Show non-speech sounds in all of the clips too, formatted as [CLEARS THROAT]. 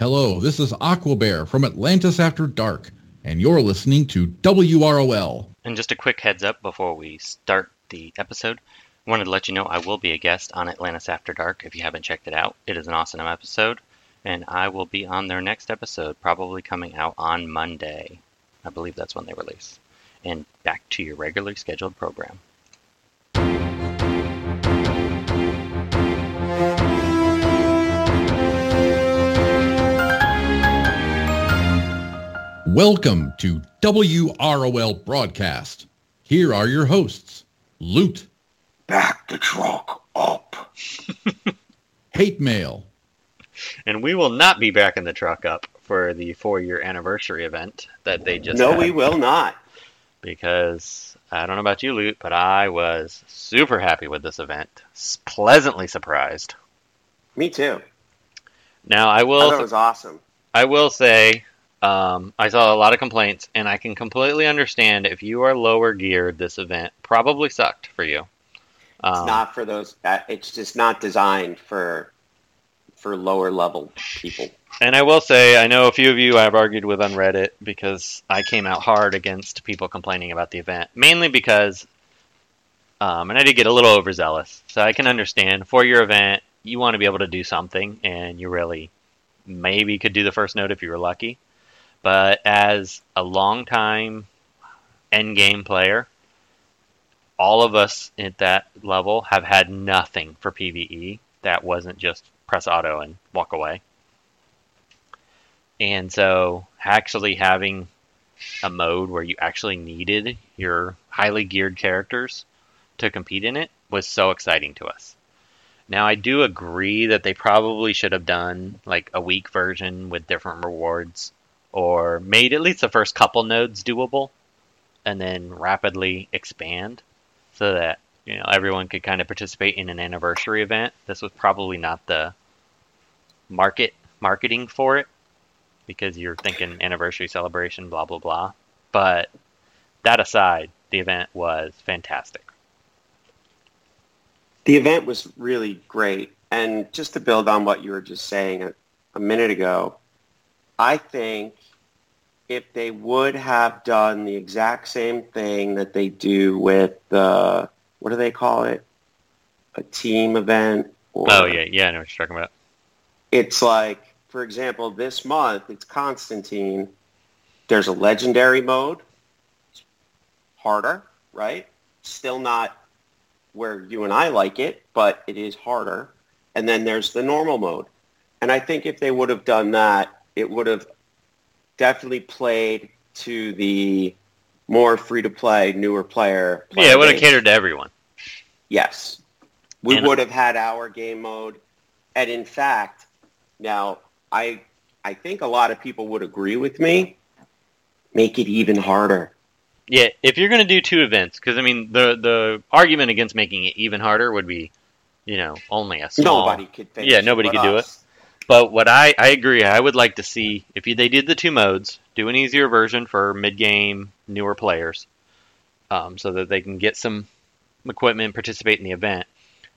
Hello, this is Aquabear from Atlantis After Dark, and you're listening to WROL. And just a quick heads up before we start the episode. I wanted to let you know I will be a guest on Atlantis After Dark if you haven't checked it out. It is an awesome episode, and I will be on their next episode, probably coming out on Monday. I believe that's when they release. And back to your regularly scheduled program. Welcome to WROL Broadcast. Here are your hosts, Loot, Back the truck up. [LAUGHS] Hate Mail, And we will not be backing the truck up for the four year anniversary event that they just no, had. we will not. because I don't know about you, Loot, but I was super happy with this event. Pleasantly surprised. Me too. Now I I will thought it was awesome. I will say um, I saw a lot of complaints, and I can completely understand if you are lower geared. This event probably sucked for you. It's Um, not for those. Uh, it's just not designed for for lower level people. And I will say, I know a few of you I've argued with on Reddit because I came out hard against people complaining about the event, mainly because, um, and I did get a little overzealous. So I can understand for your event, you want to be able to do something, and you really maybe could do the first note if you were lucky. But as a long-time end game player, all of us at that level have had nothing for PVE that wasn't just press auto and walk away. And so actually having a mode where you actually needed your highly geared characters to compete in it was so exciting to us. Now I do agree that they probably should have done like a week version with different rewards or made at least the first couple nodes doable and then rapidly expand so that you know everyone could kind of participate in an anniversary event. This was probably not the market marketing for it because you're thinking anniversary celebration, blah blah blah. But that aside, the event was fantastic. The event was really great, and just to build on what you were just saying a, a minute ago, I think if they would have done the exact same thing that they do with the what do they call it, a team event? Or, Oh yeah, yeah, I know what you're talking about. it's like, for example, this month it's Constantine. There's a legendary mode, harder, right? Still not where you and I like it, but it is harder. And then there's the normal mode. And I think if they would have done that, it would have definitely played to the more free-to-play, newer player. Yeah, it would have catered to everyone. Yes. We And- would have had our game mode. And in fact, now I I think a lot of people would agree with me. Make it even harder. Yeah, if you're gonna do two events, because I mean the the argument against making it even harder would be, you know, only a small. Nobody could finish Yeah, nobody could do us. But what I, I agree, I would like to see if you, they did the two modes, do an easier version for mid game newer players, um, so that they can get some equipment, participate in the event,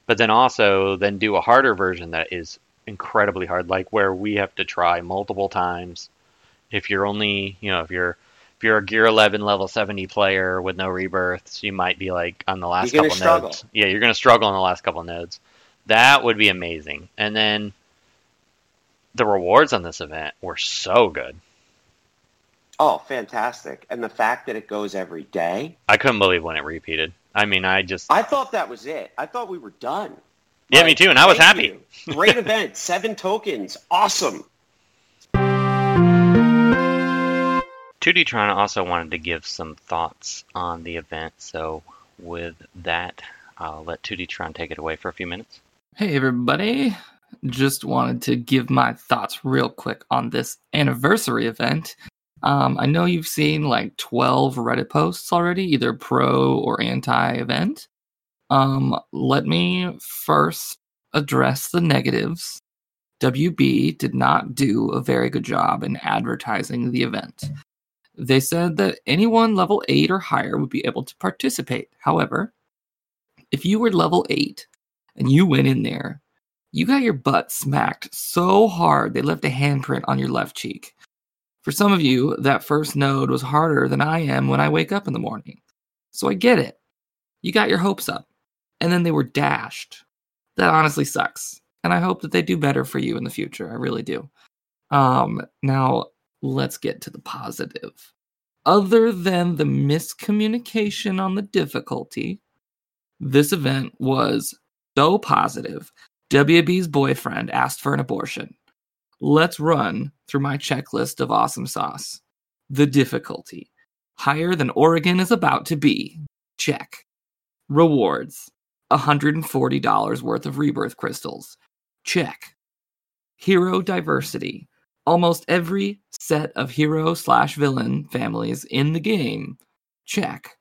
but then also then do a harder version that is incredibly hard, like where we have to try multiple times. If you're only, you know, if you're if you're a Gear 11 level 70 player with no rebirths, you might be like on the last You're couple struggle. nodes. Yeah, you're gonna struggle on the last couple nodes. That would be amazing. And then the rewards on this event were so good. Oh, fantastic. And the fact that it goes every day. I couldn't believe when it repeated. I mean, I just I thought that was it. I thought we were done. Yeah, me too, and I was happy. Great [LAUGHS] event. Seven tokens. Awesome. 2Dtron also wanted to give some thoughts on the event, so with that, I'll let 2Dtron take it away for a few minutes. Hey, everybody. Just wanted to give my thoughts real quick on this anniversary event. Um, I know you've seen like 12 Reddit posts already, either pro or anti event. Um, let me first address the negatives. WB did not do a very good job in advertising the event. They said that anyone level 8 or higher would be able to participate. However, if you were level 8 and you went in there, you got your butt smacked so hard they left a handprint on your left cheek. For some of you, that first node was harder than I am when I wake up in the morning. So I get it. You got your hopes up, and then they were dashed. That honestly sucks. And I hope that they do better for you in the future. I really do. Um, now, let's get to the positive. Other than the miscommunication on the difficulty, this event was so positive. WB's boyfriend asked for an abortion. Let's run through my checklist of awesome sauce. The difficulty higher than Oregon is about to be. Check. Rewards $140 worth of rebirth crystals. Check. Hero diversity. Almost every set of hero slash villain families in the game. Check.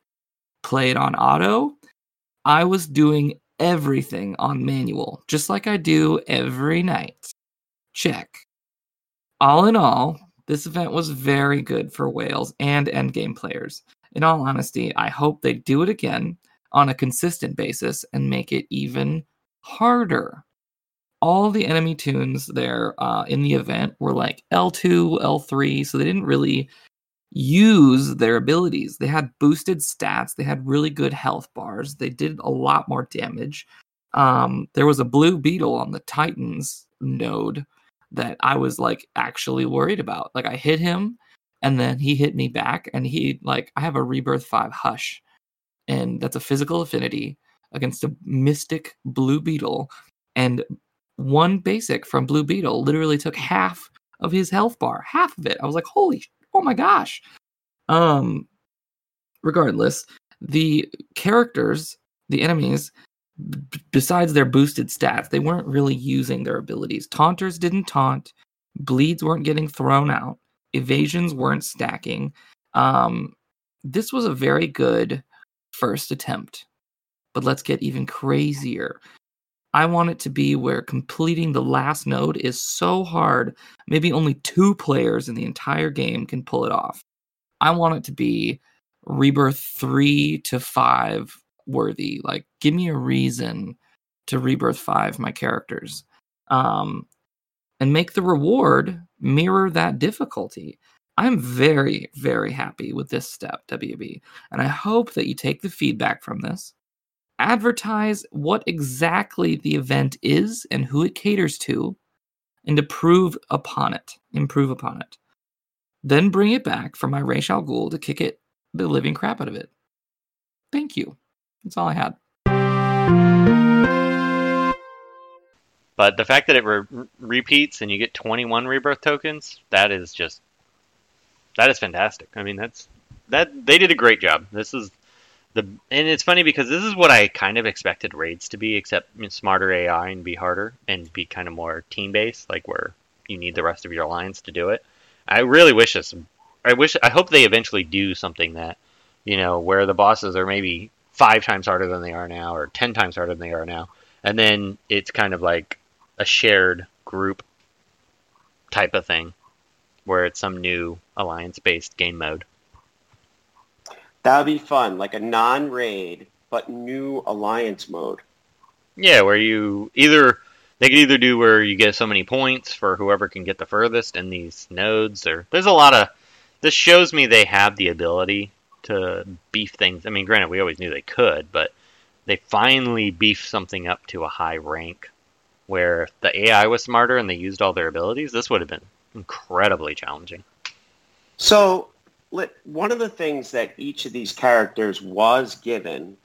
Play it on auto. I was doing everything on manual, just like I do every night. Check. All in all, this event was very good for whales and endgame players. In all honesty, I hope they do it again on a consistent basis and make it even harder. All the enemy tunes there uh, in the event were like L2, L3, so they didn't really use their abilities. They had boosted stats, they had really good health bars, they did a lot more damage. Um, there was a blue beetle on the Titans node that I was like actually worried about. Like I hit him and then he hit me back and he like I have a rebirth 5 hush and that's a physical affinity against a mystic blue beetle and one basic from blue beetle literally took half of his health bar, half of it. I was like, "Holy oh my gosh." Um regardless, the characters, the enemies b- besides their boosted stats, they weren't really using their abilities. Taunters didn't taunt, bleeds weren't getting thrown out, evasions weren't stacking. Um, this was a very good first attempt, but let's get even crazier. I want it to be where completing the last node is so hard, maybe only two players in the entire game can pull it off. I want it to be rebirth three to five worthy. Like, give me a reason to rebirth five my characters, um, and make the reward mirror that difficulty. I'm very, very happy with this step, WB, and I hope that you take the feedback from this, advertise what exactly the event is and who it caters to, and improve upon it. Improve upon it. Then bring it back for my Ra's al to kick it the living crap out of it. Thank you. That's all I had. But the fact that it re- repeats and you get 21 rebirth tokens, that is just that is fantastic. I mean, that's that they did a great job. This is the and it's funny because this is what I kind of expected raids to be, except I mean, smarter AI and be harder and be kind of more team based, like where you need the rest of your alliance to do it. I really wish this. I wish. I hope they eventually do something that you know where the bosses are maybe five times harder than they are now, or ten times harder than they are now, and then it's kind of like a shared group type of thing, where it's some new alliance-based game mode. That would be fun, like a non-raid but new alliance mode. Yeah, where you either they could either do where you get so many points for whoever can get the furthest in these nodes, or there's a lot of. This shows me they have the ability to beef things. I mean, granted, we always knew they could, but they finally beefed something up to a high rank where if the AI was smarter and they used all their abilities, this would have been incredibly challenging. So, one of the things that each of these characters was given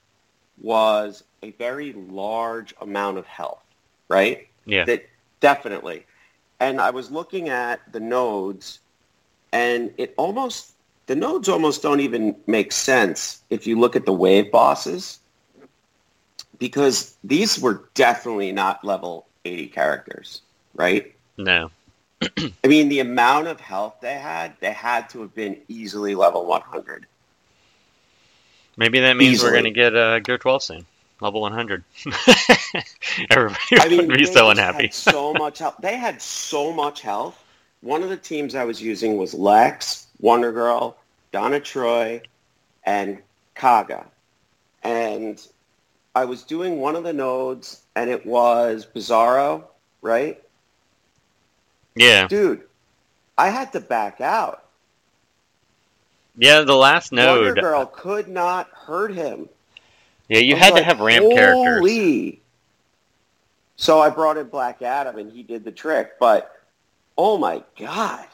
was a very large amount of health, right? Yeah. That definitely. And I was looking at the nodes, and it almost the nodes almost don't even make sense if you look at the wave bosses because these were definitely not level 80 characters, right? No. I mean, the amount of health they had, they had to have been easily level 100. Maybe that means Easily. we're going to get uh, Gear 12 soon. Level 100. [LAUGHS] Everybody I mean, would be so unhappy. So much health. They had so much health. One of the teams I was using was Lex, Wonder Girl, Donna Troy, and Kaga. And I was doing one of the nodes, and it was Bizarro, right? Yeah, Dude, I had to back out. yeah. The last node. Wonder. Girl could not hurt him. Yeah, you had to have ramp characters. So I brought in Black Adam and he did the trick. But oh my god,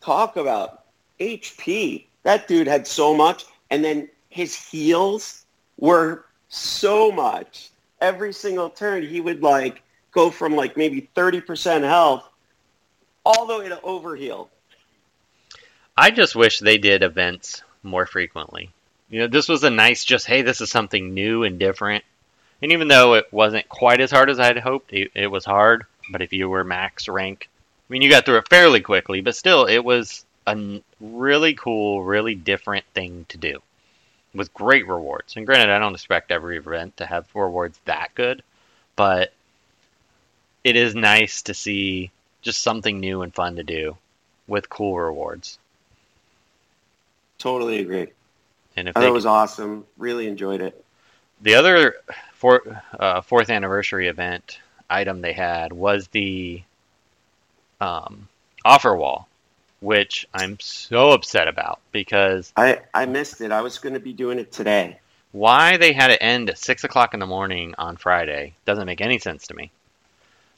talk about HP. That dude had so much, and then his heals were so much. Every single turn, he would like go from like maybe thirty percent health all the way to overheal. I just wish they did events more frequently. You know, this was a nice, just hey, this is something new and different. And even though it wasn't quite as hard as I'd hoped, it, it was hard. But if you were max rank, I mean, you got through it fairly quickly. But still, it was a really cool, really different thing to do, with great rewards. And granted, I don't expect every event to have rewards that good, but it is nice to see just something new and fun to do with cool rewards. Totally agree. And if I they thought it was awesome. Really enjoyed it. The other four, uh, fourth anniversary event item they had was the um, offer wall, which I'm so upset about because I, I missed it. I was going to be doing it today. why they had it end at six o'clock in the morning on Friday doesn't make any sense to me.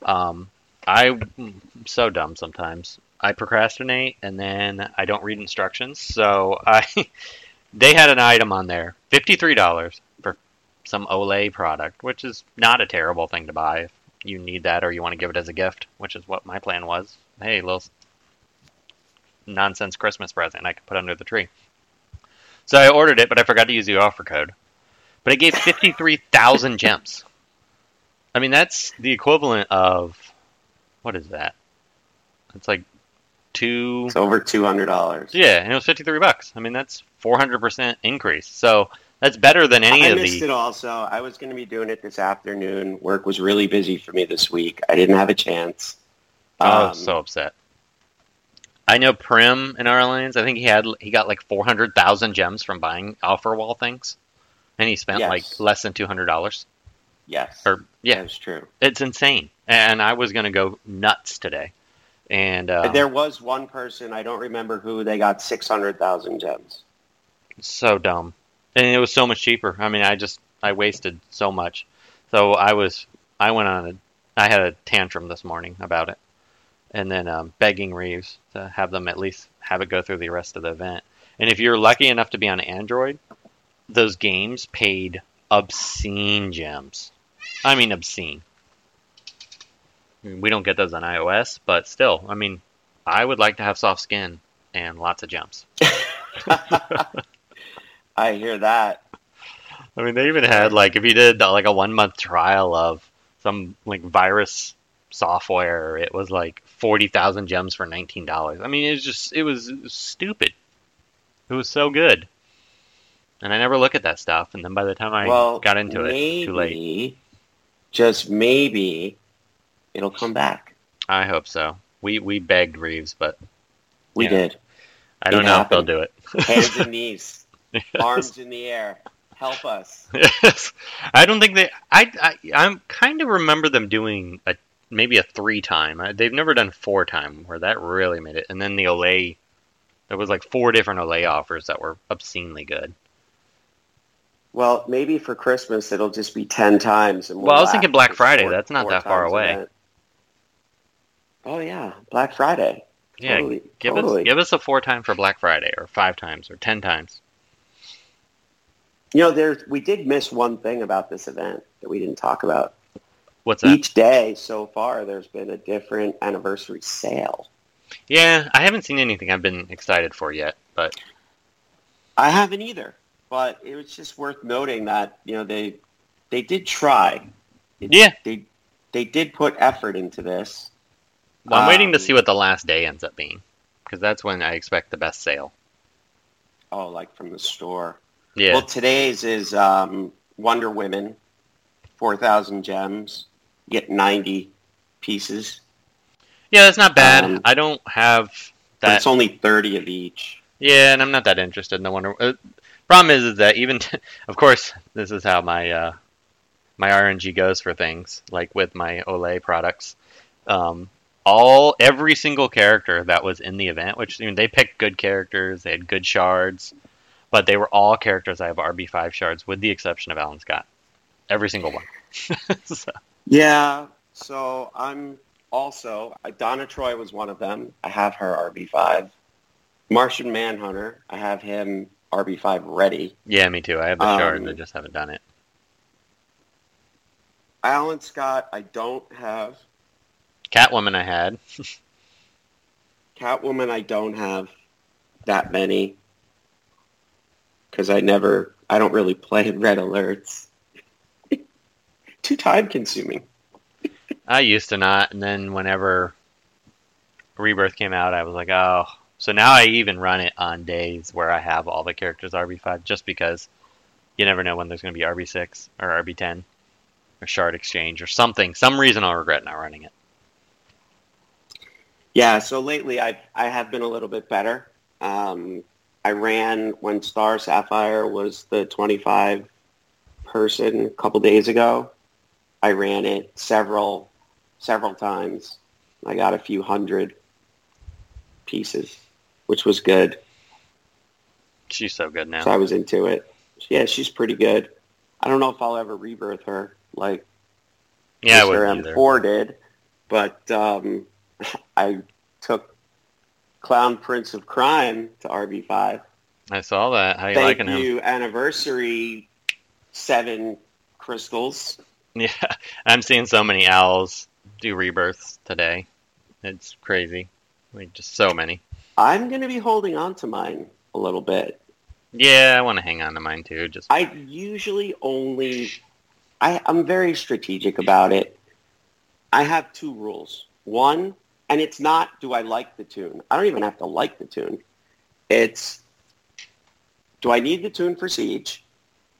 Um, I'm mm, so dumb sometimes. I procrastinate and then I don't read instructions. So I, [LAUGHS] they had an item on there, fifty three dollars for some Olay product, which is not a terrible thing to buy if you need that or you want to give it as a gift, which is what my plan was. Hey, little nonsense Christmas present I could put under the tree. So I ordered it, but I forgot to use the offer code. But it gave fifty three thousand gems. I mean, that's the equivalent of what is that? It's like two. It's over two hundred dollars. Yeah, and it was fifty three bucks. I mean, that's four hundred percent increase. So that's better than any I of missed the. it also. I was going to be doing it this afternoon. Work was really busy for me this week. I didn't have a chance. I Um, was so upset. I know Prim in our alliance. I think he had he got like four hundred thousand gems from buying offer wall things, and he spent Yes. like less than two hundred dollars. Yes, Or yeah, that's true. it's insane. And I was gonna go nuts today, and uh, there was one person I don't remember who they got six hundred thousand gems. so dumb. And it was so much cheaper. I mean i just i wasted so much. So i was i went on a i had a tantrum this morning about it. And then um, begging reeves to have them at least have it go through the rest of the event. And if you're lucky enough to be on android those games paid obscene gems. I mean obscene I mean, we don't get those on ios but still i mean i would like to have soft skin and lots of gems [LAUGHS] [LAUGHS] I hear that. I mean, they even had like if you did uh, like a one month trial of some like virus software, it was like forty thousand gems for nineteen dollars. I mean, it was just it was, stupid. It was so good, and I never look at that stuff. And then by the time I well, got into it, too late. Just maybe it'll come back. I hope so. We we begged Reeves, but We Yeah. did. I don't It know happened. if they'll do it. Hands and knees, [LAUGHS] arms in the air. Help us. Yes. I don't think they. I I I'm kind of remember them doing a maybe a three time. I- They've never done four time where that really made it. And then the Olay, there was like four different Olay offers that were obscenely good. Well, maybe for Christmas it'll just be ten times. And Well, I was thinking Black Friday. four- That's not that far away. Oh yeah, Black Friday. Yeah, Totally, give totally. us give us a four time for Black Friday or five times or ten times. You know, there's we did miss one thing about this event that we didn't talk about. What's that? Each day so far, there's been a different anniversary sale. Yeah, I haven't seen anything I've been excited for yet, but I haven't either, but it was just worth noting that you know they they did try. It- Yeah. they they did put effort into this. Well, I'm waiting to Um, see what the last day ends up being because that's when I expect the best sale. Oh, like from the store. Yeah. Well, today's is um, Wonder Women, four thousand gems. You get ninety pieces, Yeah, that's not bad. Um, I don't have that. it's only thirty of each. Yeah, and I'm not that interested in the Wonder. Uh, problem is, is that even, [LAUGHS] of course, this is how my uh, my RNG goes for things like with my Olay products. um, all every single character that was in the event, which I mean, they picked good characters, they had good shards, but they were all characters I have RB five shards, with the exception of Alan Scott. Every single one. [LAUGHS] so, Yeah. So I'm also I- Donna Troy was one of them. I have her RB five. Martian Manhunter. I have him RB five ready. yeah, me too. I have the shards, Um, I just haven't done it. Alan Scott. I don't have. Catwoman, I had. Catwoman. I don't have that many because I never. I don't really play [LAUGHS] red alerts. [LAUGHS] Too time consuming. [LAUGHS] I used to not, and then whenever Rebirth came out, I was like, oh. So now I even run it on days where I have all the characters RB5, just because you never know when there's going to be RB6 or RB10 or Shard Exchange or something. Some reason I'll regret not running it. Yeah, so lately I I have been a little bit better. Um, I ran when Star Sapphire was the 25 person a couple days ago. I ran it several several times. I got a few hundred pieces, which was good. She's so good now. So I was into it. Yeah, she's pretty good. I don't know if I'll ever rebirth her like yeah, I Mr. wouldn't. M4 did, but um, I took Clown Prince of Crime to RB5. I saw that. How you Thank liking him? you, anniversary seven crystals. [LAUGHS] Yeah, I'm seeing so many owls do rebirths today. It's crazy. Like just so many. I'm going to be holding on to mine a little bit. Yeah, I want to hang on to mine too. Just I usually only, I, I'm very strategic about it. I have two rules. One, and it's not do I like the tune. I don't even have to like the tune. It's do I need the tune for Siege?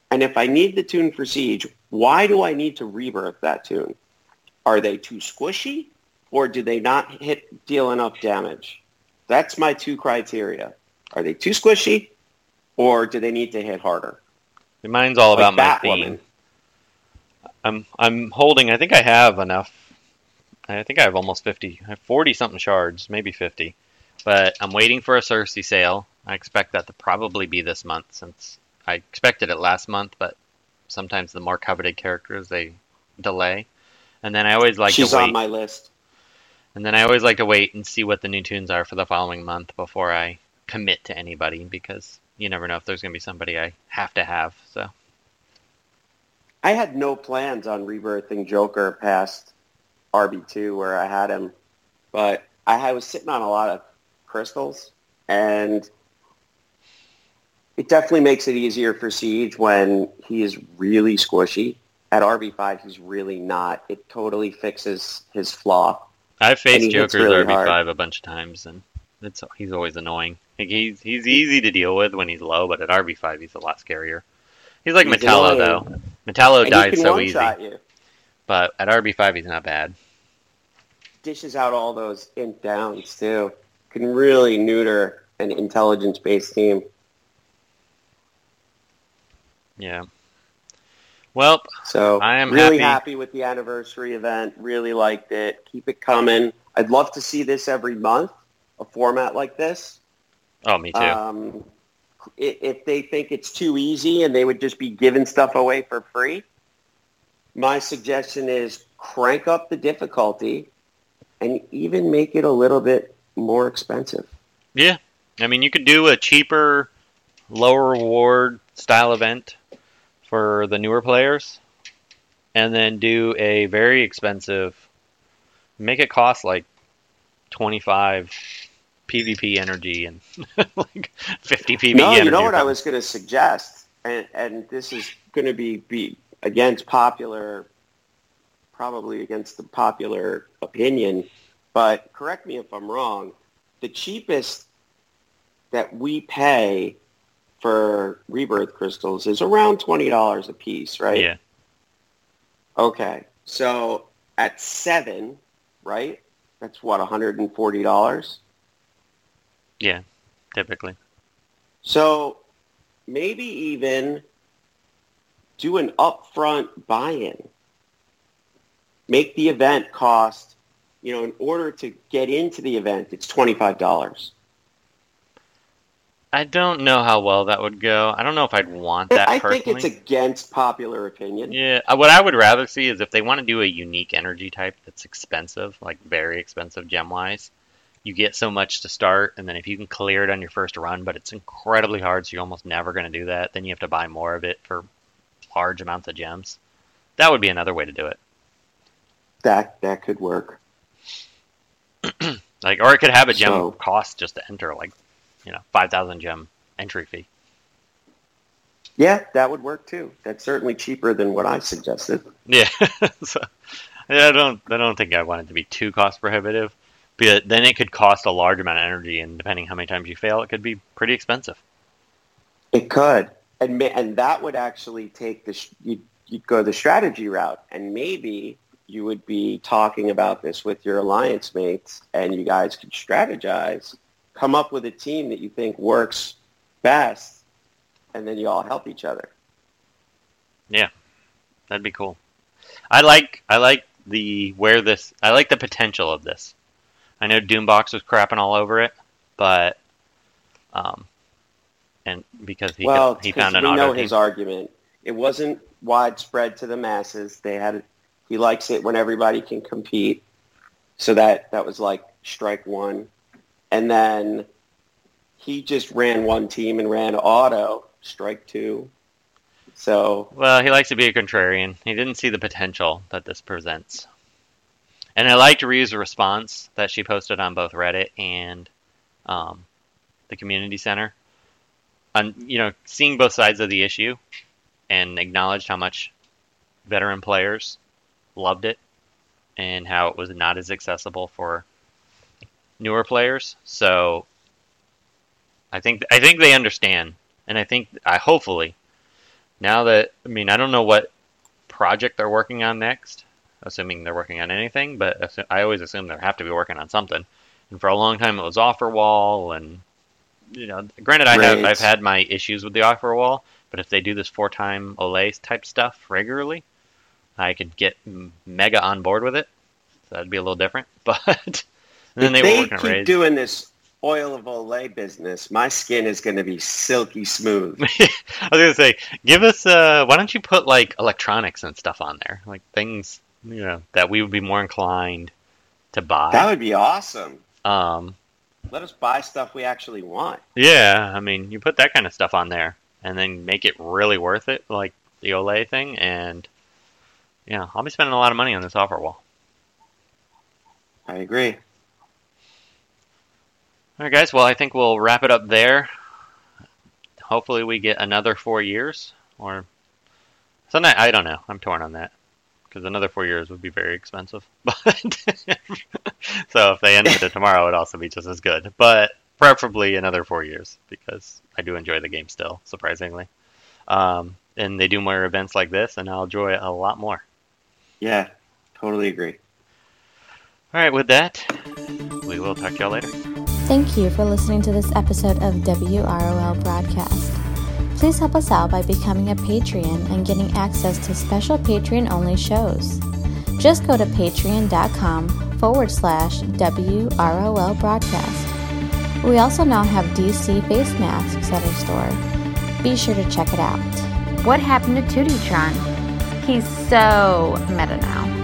And if I need the tune for Siege, why do I need to rebirth that tune? Are they too squishy or do they not hit deal enough damage? That's my two criteria. Are they too squishy or do they need to hit harder? mine's all about my Like theme. I'm I'm holding. I think I have enough. I think I have almost fifty. I have forty something shards, maybe fifty. But I'm waiting for a Circe sale. I expect that to probably be this month, since I expected it last month. But sometimes the more coveted characters they delay, and then I always like She's to wait. on my list. And then I always like to wait and see what the new tunes are for the following month before I commit to anybody because you never know if there's going to be somebody I have to have. So I had no plans on rebirthing Joker past RB2 where I had him, but I had- was sitting on a lot of crystals, and it definitely makes it easier for Siege when he is really squishy. At RB5, he's really not. It totally fixes his flaw. I've faced Joker's really RB5 hard. a bunch of times, and it's he's always annoying. Like he's he's easy to deal with when he's low, but at RB5 he's a lot scarier. He's like He's Metallo annoying. though. Metallo and died so easy, you. But at RB5 he's not bad. Dishes out all those int downs, too. Can really neuter an intelligence-based team. Yeah. Well, So I am really happy. happy. with the anniversary event. Really liked it. Keep it coming. I'd love to see this every month, a format like this. oh me too. Um, if they think it's too easy and they would just be giving stuff away for free, my suggestion is crank up the difficulty and even make it a little bit more expensive. Yeah. I mean, you could do a cheaper, lower reward style event for the newer players, and then do a very expensive, make it cost like 25 PvP energy and [LAUGHS] like 50 PvP no, energy. you know what I was going to suggest, and, and this is going to be, be against popular, probably against the popular opinion, but correct me if I'm wrong. The cheapest that we pay for rebirth crystals is around twenty dollars a piece, right? Yeah. Okay, so at seven, right? That's what, one hundred and forty dollars. Yeah. Typically. So maybe even do an upfront buy-in. Make the event cost you know, in order to get into the event, it's $25. I don't know how well that would go. I don't know if I'd want that I personally. think it's against popular opinion. Yeah, uh, what I would rather see is if they want to do a unique energy type that's expensive, like very expensive gem wise, you get so much to start, and then if you can clear it on your first run, but it's incredibly hard, so you're almost never going to do that, then you have to buy more of it for large amounts of gems. That would be another way to do it. That that could work. [CLEARS THROAT] Like, or it could have a gem So- cost just to enter, like, you know, five thousand gem entry fee. Yeah, that would work too. That's certainly cheaper than what I suggested. Yeah, [LAUGHS] so, I don't, I don't think I want it to be too cost prohibitive. But then it could cost a large amount of energy, and depending how many times you fail, it could be pretty expensive. It could, and and that would actually take the you'd, you'd go the strategy route, and maybe you would be talking about this with your alliance mates, and you guys could strategize, come up with a team that you think works best, and then you all help each other. Yeah, that'd be cool. I like, I like the where this, I like the potential of this. I know Doombox was crapping all over it, but, um, and because he well, could, he found an we know auto his argument. It wasn't widespread to the masses. They had he likes it when everybody can compete. So that that was like strike one, and then he just ran one team and ran auto strike two. So Well, he likes to be a contrarian. He didn't see the potential that this presents. And I liked Ryu's response that she posted on both Reddit and um, the community center. On you know, seeing both sides of the issue and acknowledged how much veteran players loved it and how it was not as accessible for newer players. So I think I think they understand, and I think I hopefully now that I mean I don't know what project they're working on next, assuming they're working on anything, but I always assume they have to be working on something. And for a long time it was offer wall, and you know, granted I have I've had my issues with the offer wall, but if they do this four time Olay type stuff regularly, I could get mega on board with it. So that'd be a little different, [LAUGHS] but then if they, they, keep doing this oil of Olay business, my skin is going to be silky smooth. [LAUGHS] I was gonna say, give us. Uh, why don't you put like electronics and stuff on there, like things you know that we would be more inclined to buy. that would be awesome. um, Let us buy stuff we actually want. yeah, I mean, you put that kind of stuff on there, and then make it really worth it, like the Olay thing, and yeah, I'll be spending a lot of money on this offer wall. I agree. All right, guys. Well, I think we'll wrap it up there. Hopefully, we get another four years, or something. I don't know. I'm torn on that because another four years would be very expensive. [LAUGHS] But so if they ended it tomorrow, it'd also be just as good. But preferably another four years because I do enjoy the game still, surprisingly. Um, and they do more events like this, and I'll enjoy it a lot more. Yeah, totally agree. All right, with that, we will talk to y'all later. Thank you for listening to this episode of WROL Broadcast. Please help us out by becoming a Patreon and getting access to special Patreon only shows. Just go to patreon.com forward slash WROL Broadcast. We also now have DC face masks at our store. Be sure to check it out. What happened to Tootie Tron? He's so meta now.